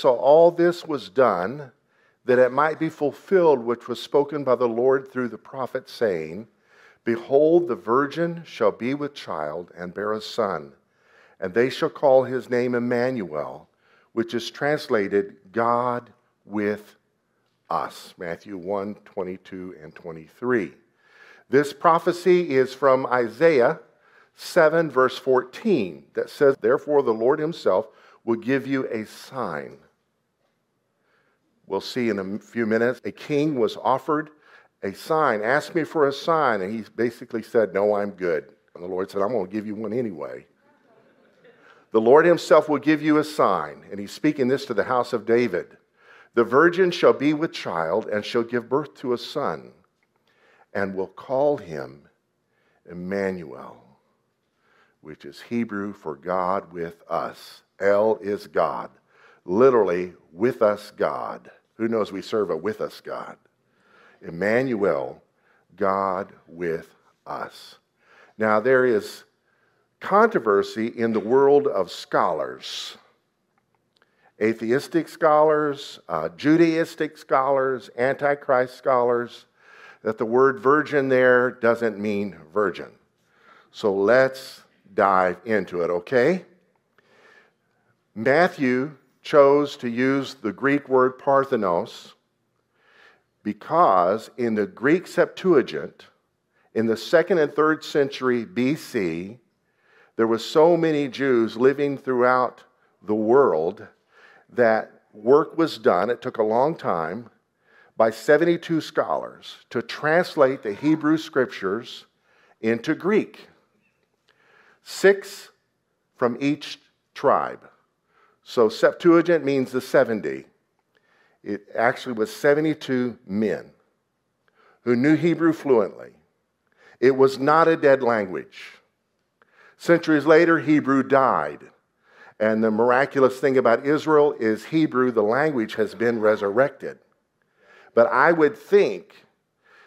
So all this was done that it might be fulfilled which was spoken by the Lord through the prophet, saying, Behold, the virgin shall be with child and bear a son, and they shall call his name Emmanuel, which is translated God with us. Matthew 1 22 and 23. This prophecy is from Isaiah 7, verse 14, that says, Therefore the Lord himself will give you a sign. We'll see in a few minutes. A king was offered a sign. asked me for a sign. And he basically said, No, I'm good. And the Lord said, I'm going to give you one anyway. The Lord himself will give you a sign. And he's speaking this to the house of David. The virgin shall be with child and shall give birth to a son, and will call him Emmanuel, which is Hebrew for God with us. El is God, literally, with us God. Who knows we serve a with us God? Emmanuel, God with us. Now, there is controversy in the world of scholars atheistic scholars, uh, Judaistic scholars, Antichrist scholars, that the word virgin there doesn't mean virgin. So let's dive into it, okay? Matthew chose to use the Greek word parthenos because in the Greek Septuagint, in the second and third century BC, there were so many Jews living throughout the world that work was done. It took a long time by 72 scholars to translate the Hebrew scriptures into Greek. Six from each tribe. So Septuagint means the 70. It actually was 72 men who knew Hebrew fluently. It was not a dead language. Centuries later, Hebrew died. And the miraculous thing about Israel is Hebrew, the language, has been resurrected. But I would think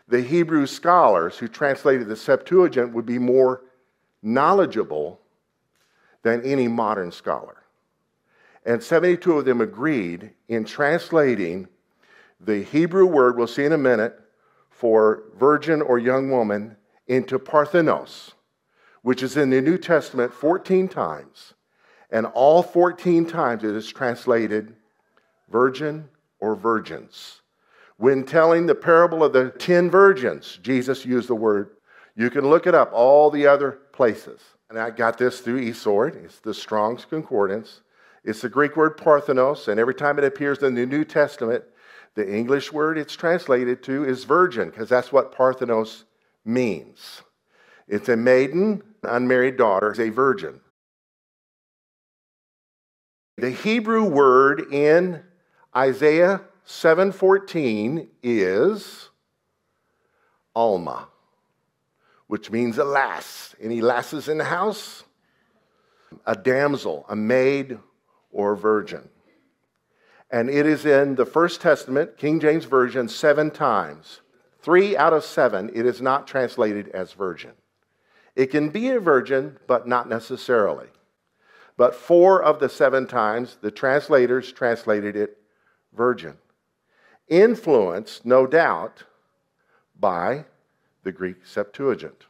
the Hebrew scholars who translated the Septuagint would be more knowledgeable than any modern scholar. And 72 of them agreed in translating the Hebrew word, we'll see in a minute, for virgin or young woman into Parthenos, which is in the New Testament 14 times. And all 14 times it is translated virgin or virgins. When telling the parable of the 10 virgins, Jesus used the word. You can look it up, all the other places. And I got this through eSword, it's the Strong's Concordance. It's the Greek word parthenos, and every time it appears in the New Testament, the English word it's translated to is virgin, because that's what parthenos means. It's a maiden, unmarried daughter, a virgin. The Hebrew word in Isaiah 7:14 is alma, which means a lass. Any lasses in the house? A damsel, a maid or virgin. And it is in the First Testament, King James Version, seven times. Three out of seven, it is not translated as virgin. It can be a virgin, but not necessarily. But four of the seven times, the translators translated it virgin. Influenced, no doubt, by the Greek Septuagint.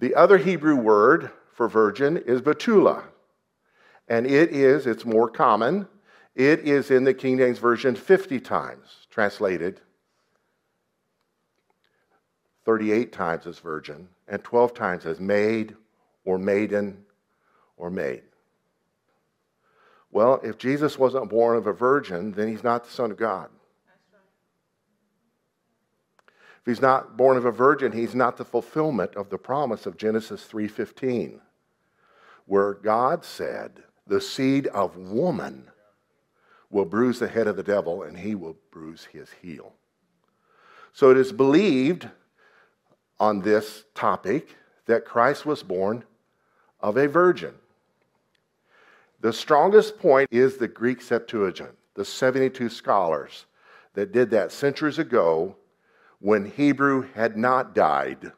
The other Hebrew word for virgin is betula, and it is, it's more common, it is in the King James Version 50 times translated, 38 times as virgin, and 12 times as maid or maiden or maid. Well, if Jesus wasn't born of a virgin, then he's not the Son of God. If he's not born of a virgin, he's not the fulfillment of the promise of Genesis 3:15, where God said, the seed of woman will bruise the head of the devil, and he will bruise his heel. So it is believed on this topic that Christ was born of a virgin. The strongest point is the Greek Septuagint, the 72 scholars that did that centuries ago when Hebrew had not died.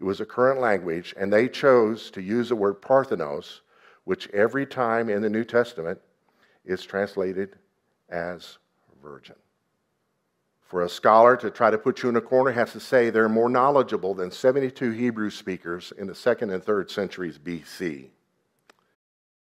It was a current language, and they chose to use the word parthenos which every time in the New Testament is translated as virgin. For a scholar to try to put you in a corner has to say they're more knowledgeable than 72 Hebrew speakers in the second and third centuries BC.